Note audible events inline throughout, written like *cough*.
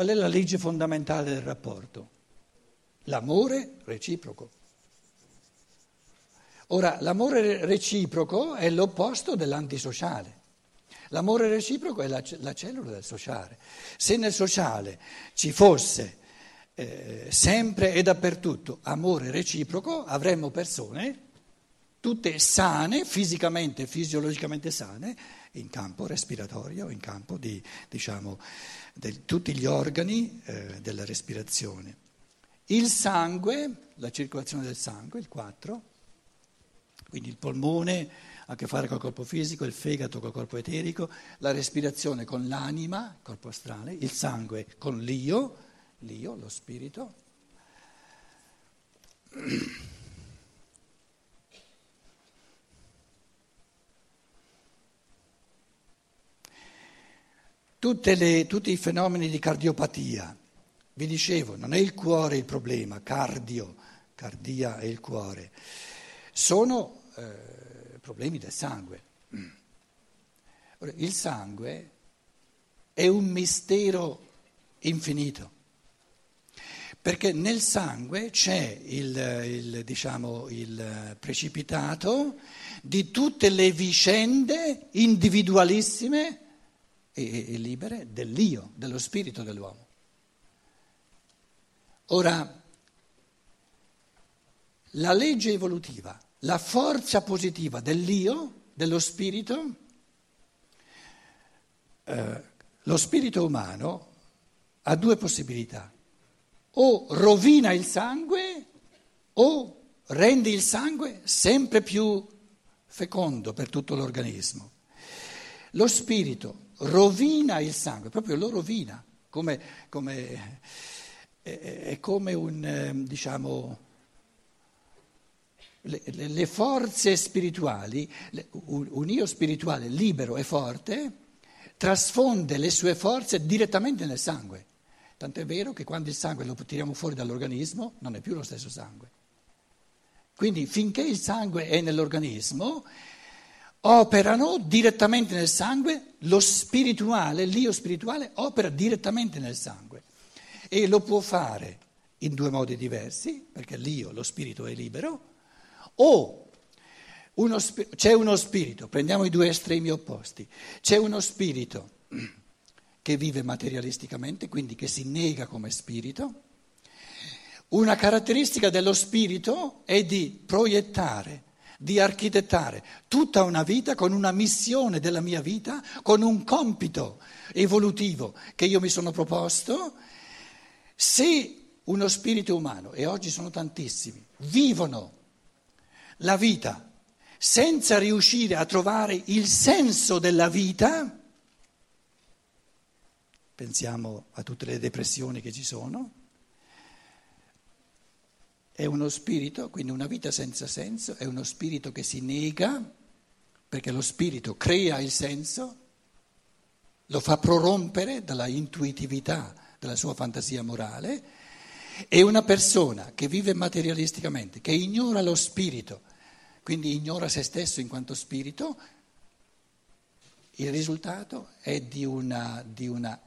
Qual è la legge fondamentale del rapporto? L'amore reciproco. Ora, l'amore reciproco è l'opposto dell'antisociale. L'amore reciproco è la, la cellula del sociale. Se nel sociale ci fosse eh, sempre e dappertutto amore reciproco, avremmo persone tutte sane, fisicamente e fisiologicamente sane, in campo respiratorio, in campo di diciamo, di tutti gli organi eh, della respirazione. Il sangue, la circolazione del sangue, il 4, quindi il polmone ha a che fare col corpo fisico, il fegato col corpo eterico, la respirazione con l'anima, il corpo astrale, il sangue con l'io, l'io, lo spirito. *clears throat* Le, tutti i fenomeni di cardiopatia, vi dicevo, non è il cuore il problema, cardio, cardia è il cuore, sono eh, problemi del sangue. il sangue è un mistero infinito, perché nel sangue c'è il, il, diciamo, il precipitato di tutte le vicende individualissime e, e libere dell'io, dello spirito dell'uomo. Ora, la legge evolutiva, la forza positiva dell'io, dello spirito, eh, lo spirito umano ha due possibilità, o rovina il sangue o rende il sangue sempre più fecondo per tutto l'organismo. Lo spirito rovina il sangue, proprio lo rovina, come, come, è, come un, ehm, diciamo, le, le, forze spirituali, un io spirituale libero e forte, trasfonde le sue forze direttamente nel sangue. Tant'è vero che quando il sangue lo tiriamo fuori dall'organismo non è più lo stesso sangue. Quindi finché il sangue è nell'organismo, operano direttamente nel sangue, lo spirituale, l'io spirituale opera direttamente nel sangue. E lo può fare in due modi diversi, perché l'io, lo spirito è libero, o uno, c'è uno spirito, prendiamo i due estremi opposti, c'è uno spirito *clears throat* che vive materialisticamente, quindi che si nega come spirito, una caratteristica dello spirito è di proiettare di architettare tutta una vita con una missione della mia vita, con un compito evolutivo che io mi sono proposto, se uno spirito umano, e oggi sono tantissimi, vivono la vita senza riuscire a trovare il senso della vita, pensiamo a tutte le depressioni che ci sono, è uno spirito, quindi una vita senza senso, è uno spirito che si nega, perché lo spirito crea il senso, lo fa prorompere dalla intuitività della sua fantasia morale, è una persona che vive materialisticamente, che ignora lo spirito, quindi ignora se stesso in quanto spirito, il risultato è di una, di una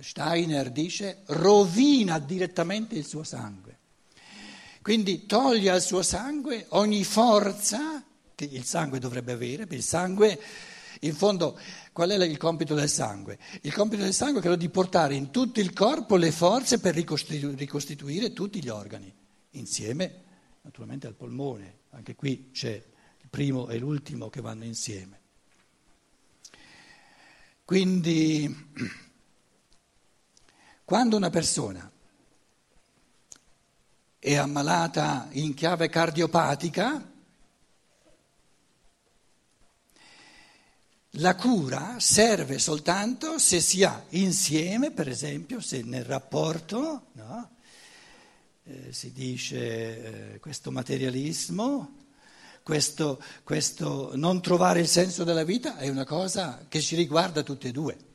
Steiner dice, rovina direttamente il suo sangue. Quindi toglie al suo sangue ogni forza che il sangue dovrebbe avere, il sangue, in fondo, qual è il compito del sangue? Il compito del sangue è quello di portare in tutto il corpo le forze per ricostitu- ricostituire tutti gli organi, insieme naturalmente al polmone, anche qui c'è il primo e l'ultimo che vanno insieme. Quindi, *clears throat* quando una persona è ammalata in chiave cardiopatica, la cura serve soltanto se si ha insieme, per esempio, se nel rapporto no, eh, si dice eh, questo materialismo, questo, questo non trovare il senso della vita è una cosa che ci riguarda tutte e due.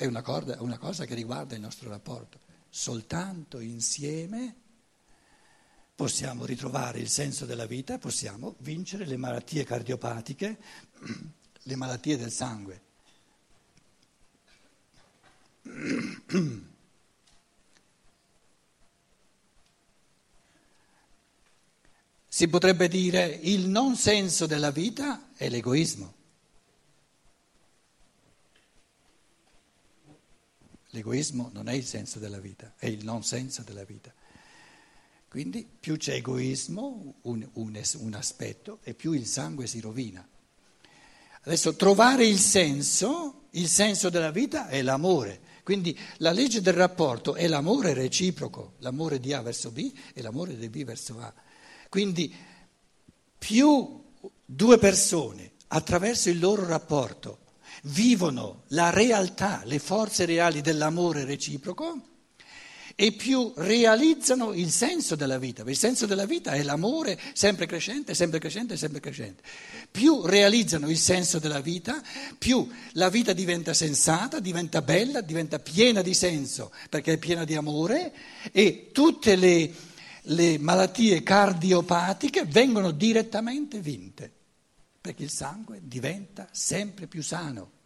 È una, corda, una cosa che riguarda il nostro rapporto. Soltanto insieme possiamo ritrovare il senso della vita, possiamo vincere le malattie cardiopatiche, *clears throat* le malattie del sangue. *clears throat* Si potrebbe dire il non senso della vita è l'egoismo. L'egoismo non è il senso della vita, è il non senso della vita. Quindi più c'è egoismo, un, un, un aspetto, e più il sangue si rovina. Adesso trovare il senso, il senso della vita è l'amore. Quindi la legge del rapporto è l'amore reciproco, l'amore di A verso B e l'amore di B verso A. Quindi più due persone attraverso il loro rapporto vivono la realtà, le forze reali dell'amore reciproco e più realizzano il senso della vita. Il senso della vita è l'amore sempre crescente, sempre crescente, sempre crescente. Più realizzano il senso della vita, più la vita diventa sensata, diventa bella, diventa piena di senso, perché è piena di amore e tutte le, le malattie cardiopatiche vengono direttamente vinte perché il sangue diventa sempre più sano.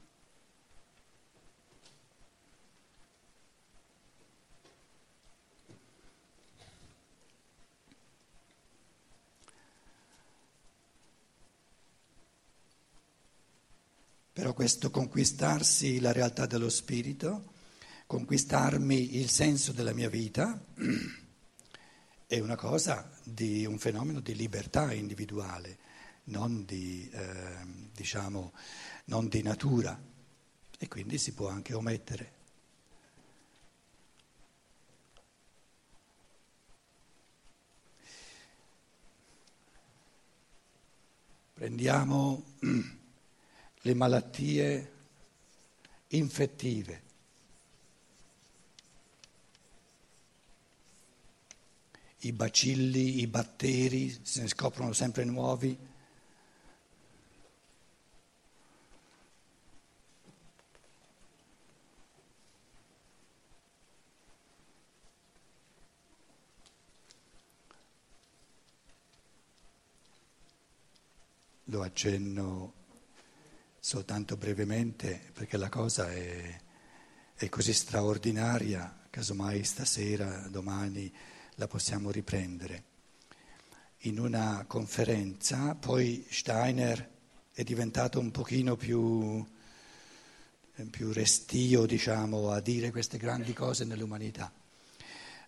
Però questo conquistarsi la realtà dello spirito, conquistarmi il senso della mia vita, *clears throat* è una cosa di un fenomeno di libertà individuale non di, eh, diciamo, non di natura e quindi si può anche omettere. Prendiamo *clears throat* le malattie infettive. I bacilli, i batteri, se ne scoprono sempre nuovi. Lo accenno soltanto brevemente perché la cosa è, è così straordinaria, casomai stasera, domani la possiamo riprendere. In una conferenza, poi Steiner è diventato un pochino più, più restio, diciamo, a dire queste grandi cose nell'umanità.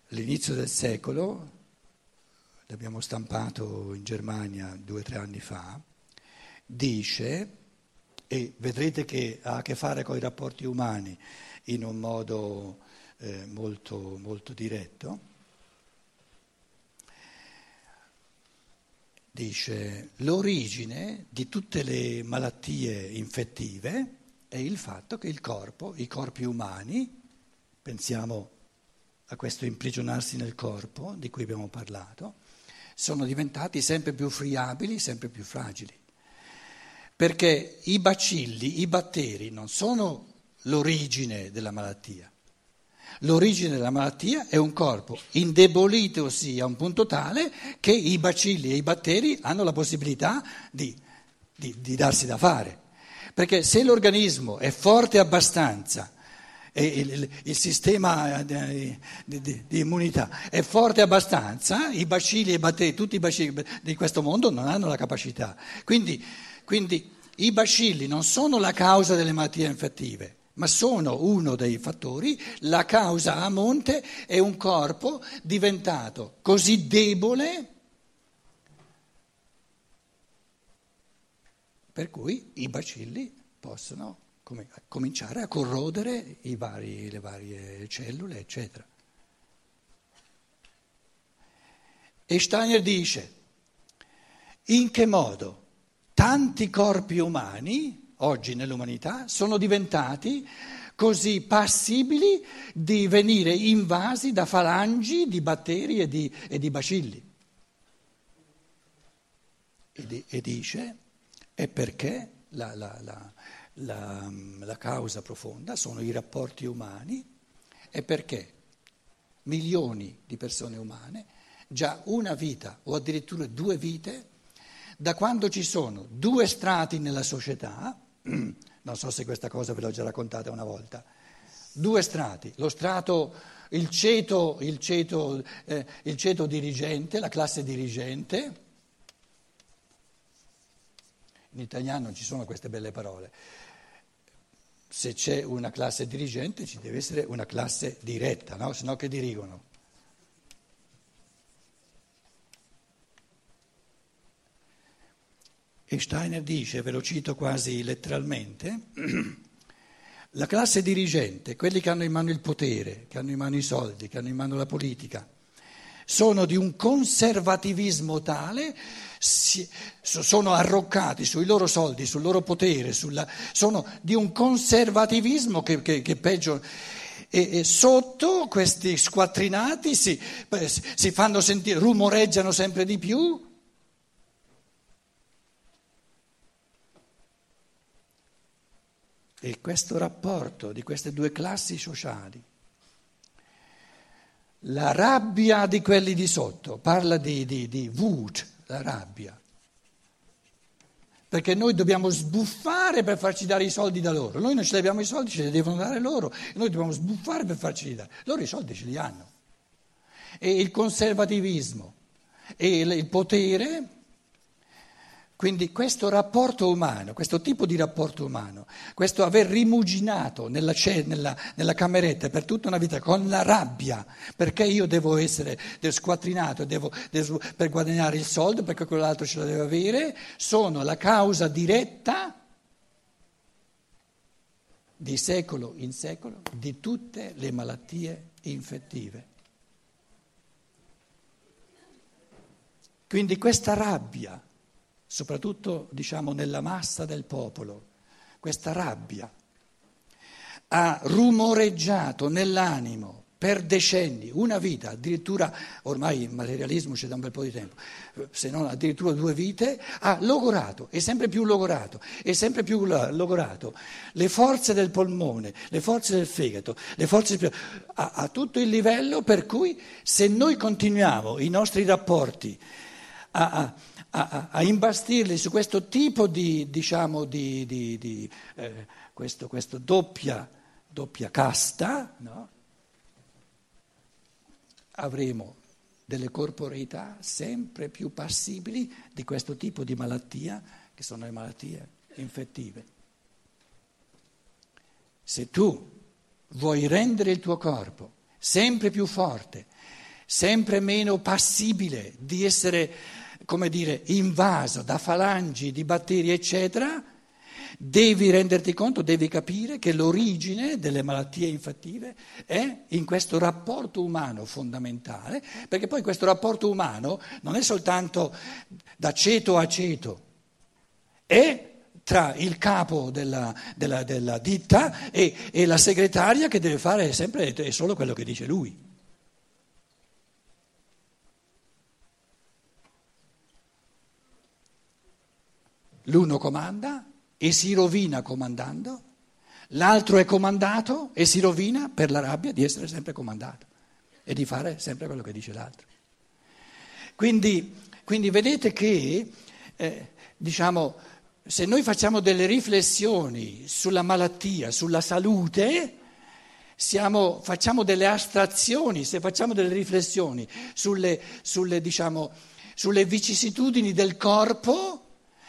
All'inizio del secolo, l'abbiamo stampato in Germania due o tre anni fa, dice, e vedrete che ha a che fare con i rapporti umani in un modo eh, molto, molto diretto, dice l'origine di tutte le malattie infettive è il fatto che il corpo, i corpi umani, pensiamo a questo imprigionarsi nel corpo di cui abbiamo parlato, sono diventati sempre più friabili, sempre più fragili perché i bacilli, i batteri non sono l'origine della malattia. L'origine della malattia è un corpo indebolitosi a un punto tale che i bacilli e i batteri hanno la possibilità di, di, di darsi da fare. Perché se l'organismo è forte abbastanza e il, il sistema di, di, di, immunità è forte abbastanza, i bacilli e i batteri, tutti i bacilli di questo mondo non hanno la capacità. Quindi quindi i bacilli non sono la causa delle malattie infettive, ma sono uno dei fattori. La causa a monte è un corpo diventato così debole per cui i bacilli possono cominciare a corrodere vari, le varie cellule, eccetera. E Steiner dice, in che modo tanti corpi umani, oggi nell'umanità, sono diventati così passibili di venire invasi da falangi di batteri e di, e di bacilli. E, di, e, dice, è perché la, la, la, la causa profonda sono i rapporti umani, è perché milioni di persone umane, già una vita o addirittura due vite, da quando ci sono due strati nella società, *clears throat* non so se questa cosa ve l'ho già raccontata una volta, due strati, lo strato, il ceto, il ceto, eh, il ceto dirigente, la classe dirigente, in italiano ci sono queste belle parole, se c'è una classe dirigente ci deve essere una classe diretta, no? se no che dirigono. E Steiner dice, ve lo cito quasi letteralmente, *clears throat* la classe dirigente, quelli che hanno in mano il potere, che hanno in mano i soldi, che hanno in mano la politica, sono di un conservativismo tale, sono arroccati sui loro soldi, sul loro potere, sulla, sono di un conservativismo che, che, che peggio. E, e, sotto questi squattrinati si, si fanno sentire, rumoreggiano sempre di più E questo rapporto di queste due classi sociali, la rabbia di quelli di sotto, parla di, di, di Wut, la rabbia, perché noi dobbiamo sbuffare per farci dare i soldi da loro, noi non ce li abbiamo i soldi, ce li devono dare loro, noi dobbiamo sbuffare per farci dare, loro i soldi ce li hanno. E il conservativismo e il potere quindi questo rapporto umano, questo tipo di rapporto umano, questo aver rimuginato nella, nella, nella, cameretta per tutta una vita con la rabbia, perché io devo essere squattrinato devo, devo, per guadagnare il soldo, perché quell'altro ce lo deve avere, sono la causa diretta di secolo in secolo di tutte le malattie infettive. Quindi questa rabbia soprattutto diciamo nella massa del popolo, questa rabbia ha rumoreggiato nell'animo per decenni, una vita, addirittura ormai il materialismo c'è da un bel po' di tempo, se non addirittura due vite, ha logorato e sempre più logorato e sempre più logorato le forze del polmone, le forze del fegato, le forze a, a tutto il livello per cui se noi continuiamo i nostri rapporti a, a a, a, imbastirli su questo tipo di, diciamo, di, di, di eh, questo, questo doppia, doppia, casta, no? avremo delle corporeità sempre più passibili di questo tipo di malattia, che sono le malattie infettive. Se tu vuoi rendere il tuo corpo sempre più forte, sempre meno passibile di essere come dire, invaso da falangi di batteri, eccetera, devi renderti conto, devi capire che l'origine delle malattie infettive è in questo rapporto umano fondamentale, perché poi questo rapporto umano non è soltanto da ceto a ceto, è tra il capo della, della, della ditta e, e, la segretaria che deve fare sempre è solo quello che dice lui. L'uno comanda e si rovina comandando, l'altro è comandato e si rovina per la rabbia di essere sempre comandato e di fare sempre quello che dice l'altro. Quindi, quindi vedete che, eh, diciamo, se noi facciamo delle riflessioni sulla malattia, sulla salute, siamo, facciamo delle astrazioni, se facciamo delle riflessioni sulle, sulle, diciamo, sulle vicissitudini del corpo,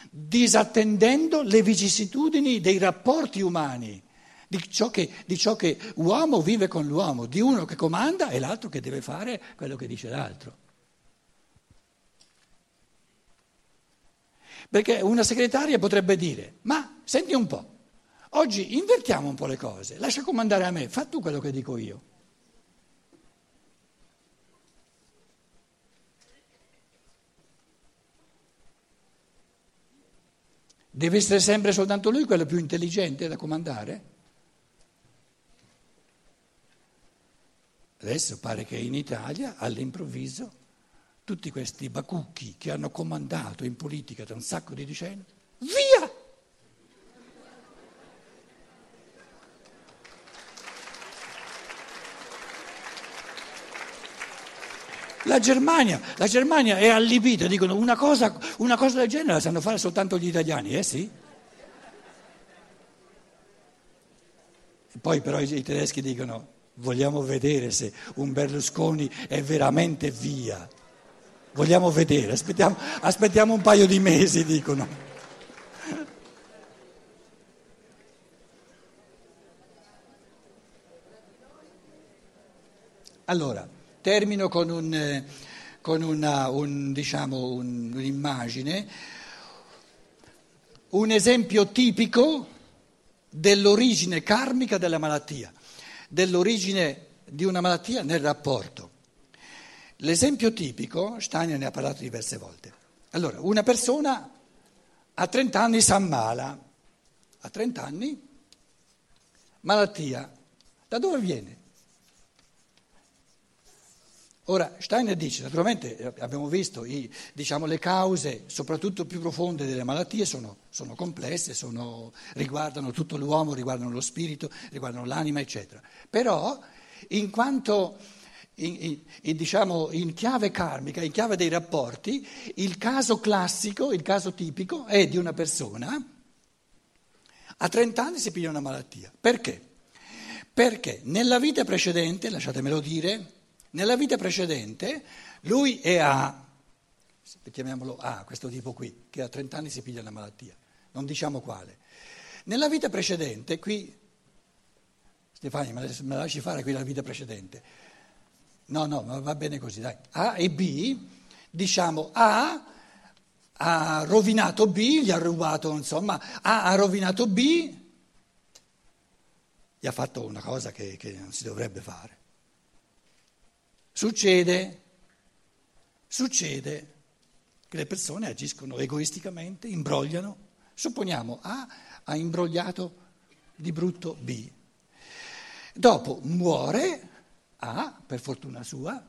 disattendendo le vicissitudini dei rapporti umani, di ciò, che, di ciò che uomo vive con l'uomo, di uno che comanda e l'altro che deve fare quello che dice l'altro. Perché una segretaria potrebbe dire, ma senti un po', oggi invertiamo un po' le cose, lascia comandare a me, fa tu quello che dico io. Deve essere sempre soltanto lui quello più intelligente da comandare? Adesso pare che in Italia, all'improvviso, tutti questi bacucchi che hanno comandato in politica da un sacco di decenni, via! La Germania, la Germania è allibita, dicono una cosa, una cosa del genere la sanno fare soltanto gli italiani, eh sì? Poi però i, tedeschi dicono vogliamo vedere se un Berlusconi è veramente via. Vogliamo vedere, aspettiamo, aspettiamo un paio di mesi, dicono. Allora, termino con, un, con una, un, diciamo, un, un'immagine, un esempio tipico dell'origine karmica della malattia, dell'origine di una malattia nel rapporto. L'esempio tipico, Steiner ne ha parlato diverse volte. Allora, una persona a 30 anni si ammala, a 30 anni, malattia, da dove viene? Ora, Steiner dice, naturalmente eh, abbiamo visto, i, diciamo, le cause soprattutto più profonde delle malattie sono, sono complesse, sono, riguardano tutto l'uomo, riguardano lo spirito, riguardano l'anima, eccetera. Però, in quanto in, in, diciamo, in chiave karmica, in chiave dei rapporti, il caso classico, il caso tipico è di una persona a 30 anni si piglia una malattia. Perché? Perché nella vita precedente, lasciatemelo dire, nella vita precedente lui è A, chiamiamolo A, questo tipo qui, che a 30 anni si piglia una malattia, non diciamo quale. Nella vita precedente, qui, Stefani, me la lasci fare qui la vita precedente. No, no, va bene così, dai. A e B, diciamo A ha rovinato B, gli ha rubato, insomma, A ha rovinato B, gli ha fatto una cosa che, che non si dovrebbe fare. Succede, succede che le persone agiscono egoisticamente, imbrogliano. Supponiamo A ha imbrogliato di brutto B. Dopo muore A, per fortuna sua,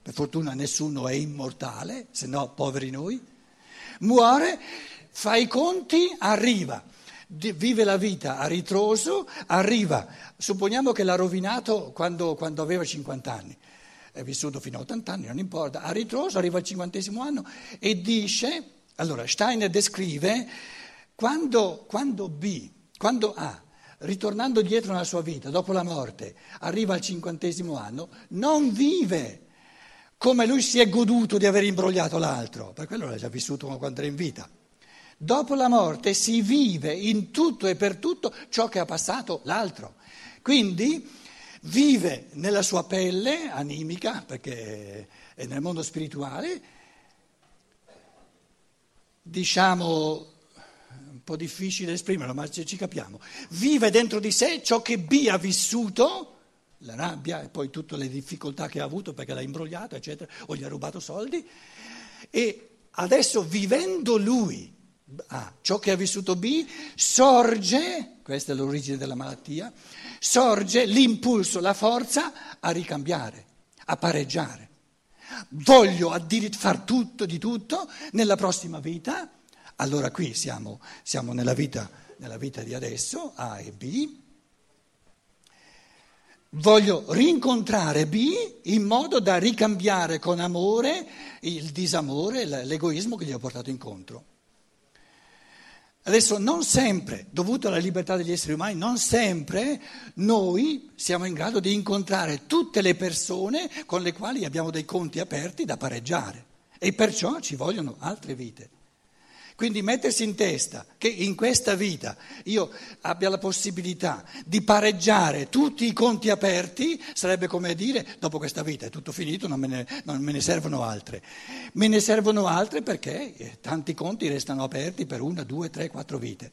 per fortuna nessuno è immortale, se no poveri noi, muore, fa i conti, arriva, vive la vita a ritroso, arriva, supponiamo che l'ha rovinato quando, quando aveva 50 anni è vissuto fino a 80 anni, non importa, a ritroso arriva al cinquantesimo anno e dice, allora Steiner descrive quando, quando B, quando A, ritornando dietro nella sua vita, dopo la morte, arriva al cinquantesimo anno, non vive come lui si è goduto di aver imbrogliato l'altro, per quello l'ha già vissuto quando era in vita. Dopo la morte si vive in tutto e per tutto ciò che ha passato l'altro. Quindi vive nella sua pelle animica, perché è nel mondo spirituale, diciamo un po' difficile esprimerlo, ma ci capiamo, vive dentro di sé ciò che B ha vissuto, la rabbia e poi tutte le difficoltà che ha avuto perché l'ha imbrogliato, eccetera, o gli ha rubato soldi, e adesso vivendo lui ah, ciò che ha vissuto B, sorge, questa è l'origine della malattia, sorge l'impulso, la forza a ricambiare, a pareggiare. Voglio far tutto di tutto nella prossima vita, allora qui siamo, siamo nella, vita, nella vita di adesso, A e B. Voglio rincontrare B in modo da ricambiare con amore il disamore, l'egoismo che gli ho portato incontro. Adesso non sempre, dovuto alla libertà degli esseri umani, non sempre noi siamo in grado di incontrare tutte le persone con le quali abbiamo dei conti aperti da pareggiare e perciò ci vogliono altre vite. Quindi mettersi in testa che in questa vita io abbia la possibilità di pareggiare tutti i conti aperti sarebbe come dire dopo questa vita è tutto finito, non me ne, non me ne servono altre. Me ne servono altre perché eh, tanti conti restano aperti per una, due, tre, quattro vite.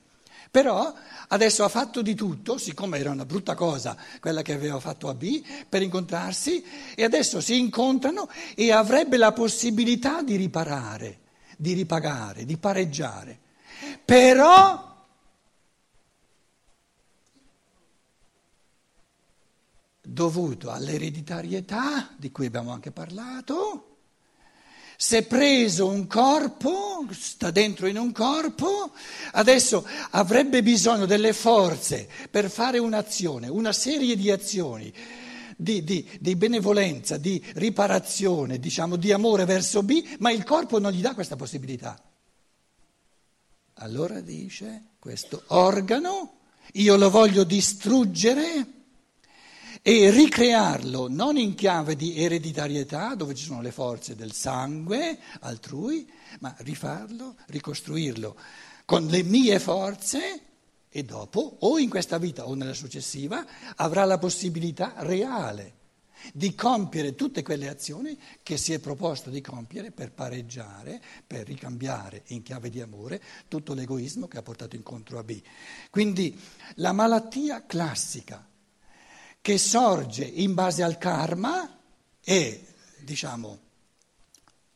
Però adesso ha fatto di tutto, siccome era una brutta cosa quella che aveva fatto a B, per incontrarsi e adesso si incontrano e avrebbe la possibilità di riparare di ripagare, di pareggiare. Però dovuto all'ereditarietà di cui abbiamo anche parlato, si è preso un corpo, sta dentro in un corpo, adesso avrebbe bisogno delle forze per fare un'azione, una serie di azioni di, di, di benevolenza, di riparazione, diciamo, di amore verso B, ma il corpo non gli dà questa possibilità. Allora dice, questo organo io lo voglio distruggere e ricrearlo non in chiave di ereditarietà dove ci sono le forze del sangue altrui, ma rifarlo, ricostruirlo con le mie forze e dopo, o in questa vita o nella successiva, avrà la possibilità reale di compiere tutte quelle azioni che si è proposto di compiere per pareggiare, per ricambiare in chiave di amore tutto l'egoismo che ha portato incontro a B. Quindi la malattia classica che sorge in base al karma e, diciamo,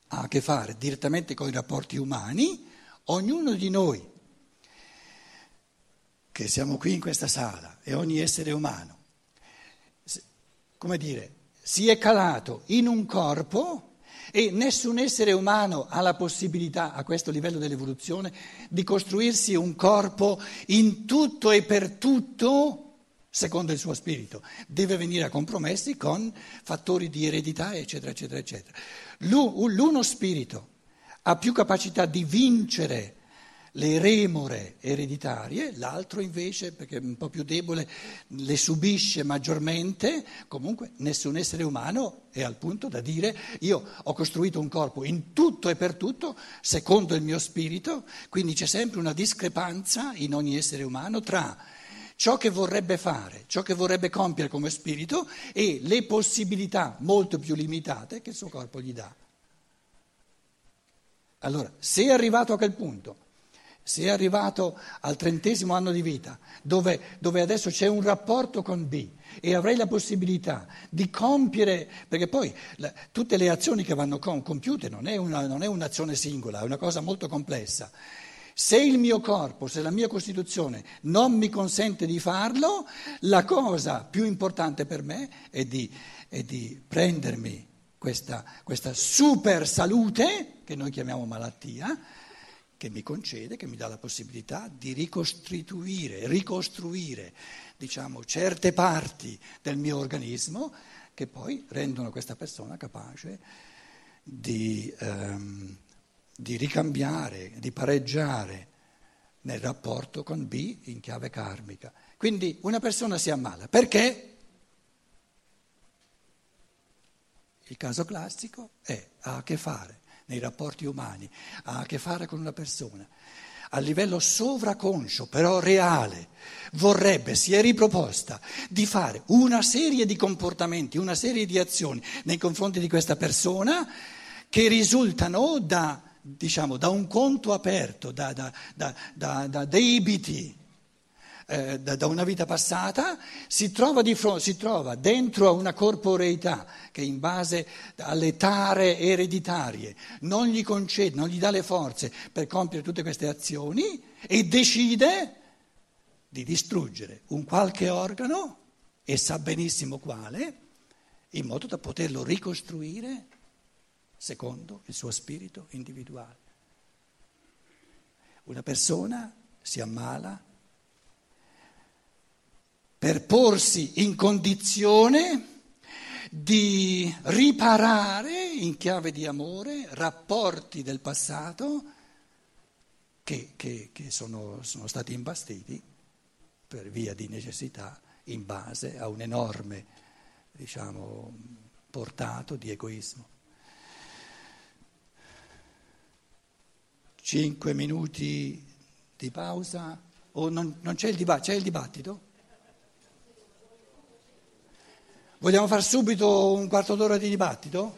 ha a che fare direttamente con i rapporti umani, ognuno di noi che siamo qui in questa sala e ogni essere umano, come dire, si è calato in un corpo e nessun essere umano ha la possibilità, a questo livello dell'evoluzione, di costruirsi un corpo in tutto e per tutto secondo il suo spirito. Deve venire a compromessi con fattori di eredità, eccetera, eccetera, eccetera. L'uno spirito ha più capacità di vincere le remore ereditarie, l'altro invece, perché è un po' più debole, le subisce maggiormente, comunque nessun essere umano è al punto da dire io ho costruito un corpo in tutto e per tutto secondo il mio spirito, quindi c'è sempre una discrepanza in ogni essere umano tra ciò che vorrebbe fare, ciò che vorrebbe compiere come spirito e le possibilità molto più limitate che il suo corpo gli dà. Allora, se è arrivato a quel punto, se è arrivato al trentesimo anno di vita, dove, dove, adesso c'è un rapporto con B e avrei la possibilità di compiere, perché poi la, tutte le azioni che vanno com, compiute non è, una, non è un'azione singola, è una cosa molto complessa. Se il mio corpo, se la mia Costituzione non mi consente di farlo, la cosa più importante per me è di, è di prendermi questa, questa super salute, che noi chiamiamo malattia, che mi concede, che mi dà la possibilità di ricostituire, ricostruire, diciamo, certe parti del mio organismo che poi rendono questa persona capace di, ehm, di ricambiare, di pareggiare nel rapporto con B in chiave karmica. Quindi una persona si ammala perché? Il caso classico è, ha a che fare nei rapporti umani, ha a che fare con una persona, a livello sovraconscio, però reale, vorrebbe, si è riproposta di fare una serie di comportamenti, una serie di azioni nei confronti di questa persona che risultano da, diciamo, da un conto aperto, da, da, da debiti eh, da, da, una vita passata, si trova, fronte, si trova, dentro a una corporeità che in base alle tare ereditarie non gli concede, non gli dà le forze per compiere tutte queste azioni e decide di distruggere un qualche organo e sa benissimo quale, in modo da poterlo ricostruire secondo il suo spirito individuale. Una persona si ammala per porsi in condizione di riparare in chiave di amore rapporti del passato che, che, che sono, sono stati imbastiti per via di necessità in base a un enorme diciamo, portato di egoismo. Cinque minuti di pausa o non, non c'è il dibattito? C'è il dibattito? Vogliamo fare subito un quarto d'ora di dibattito?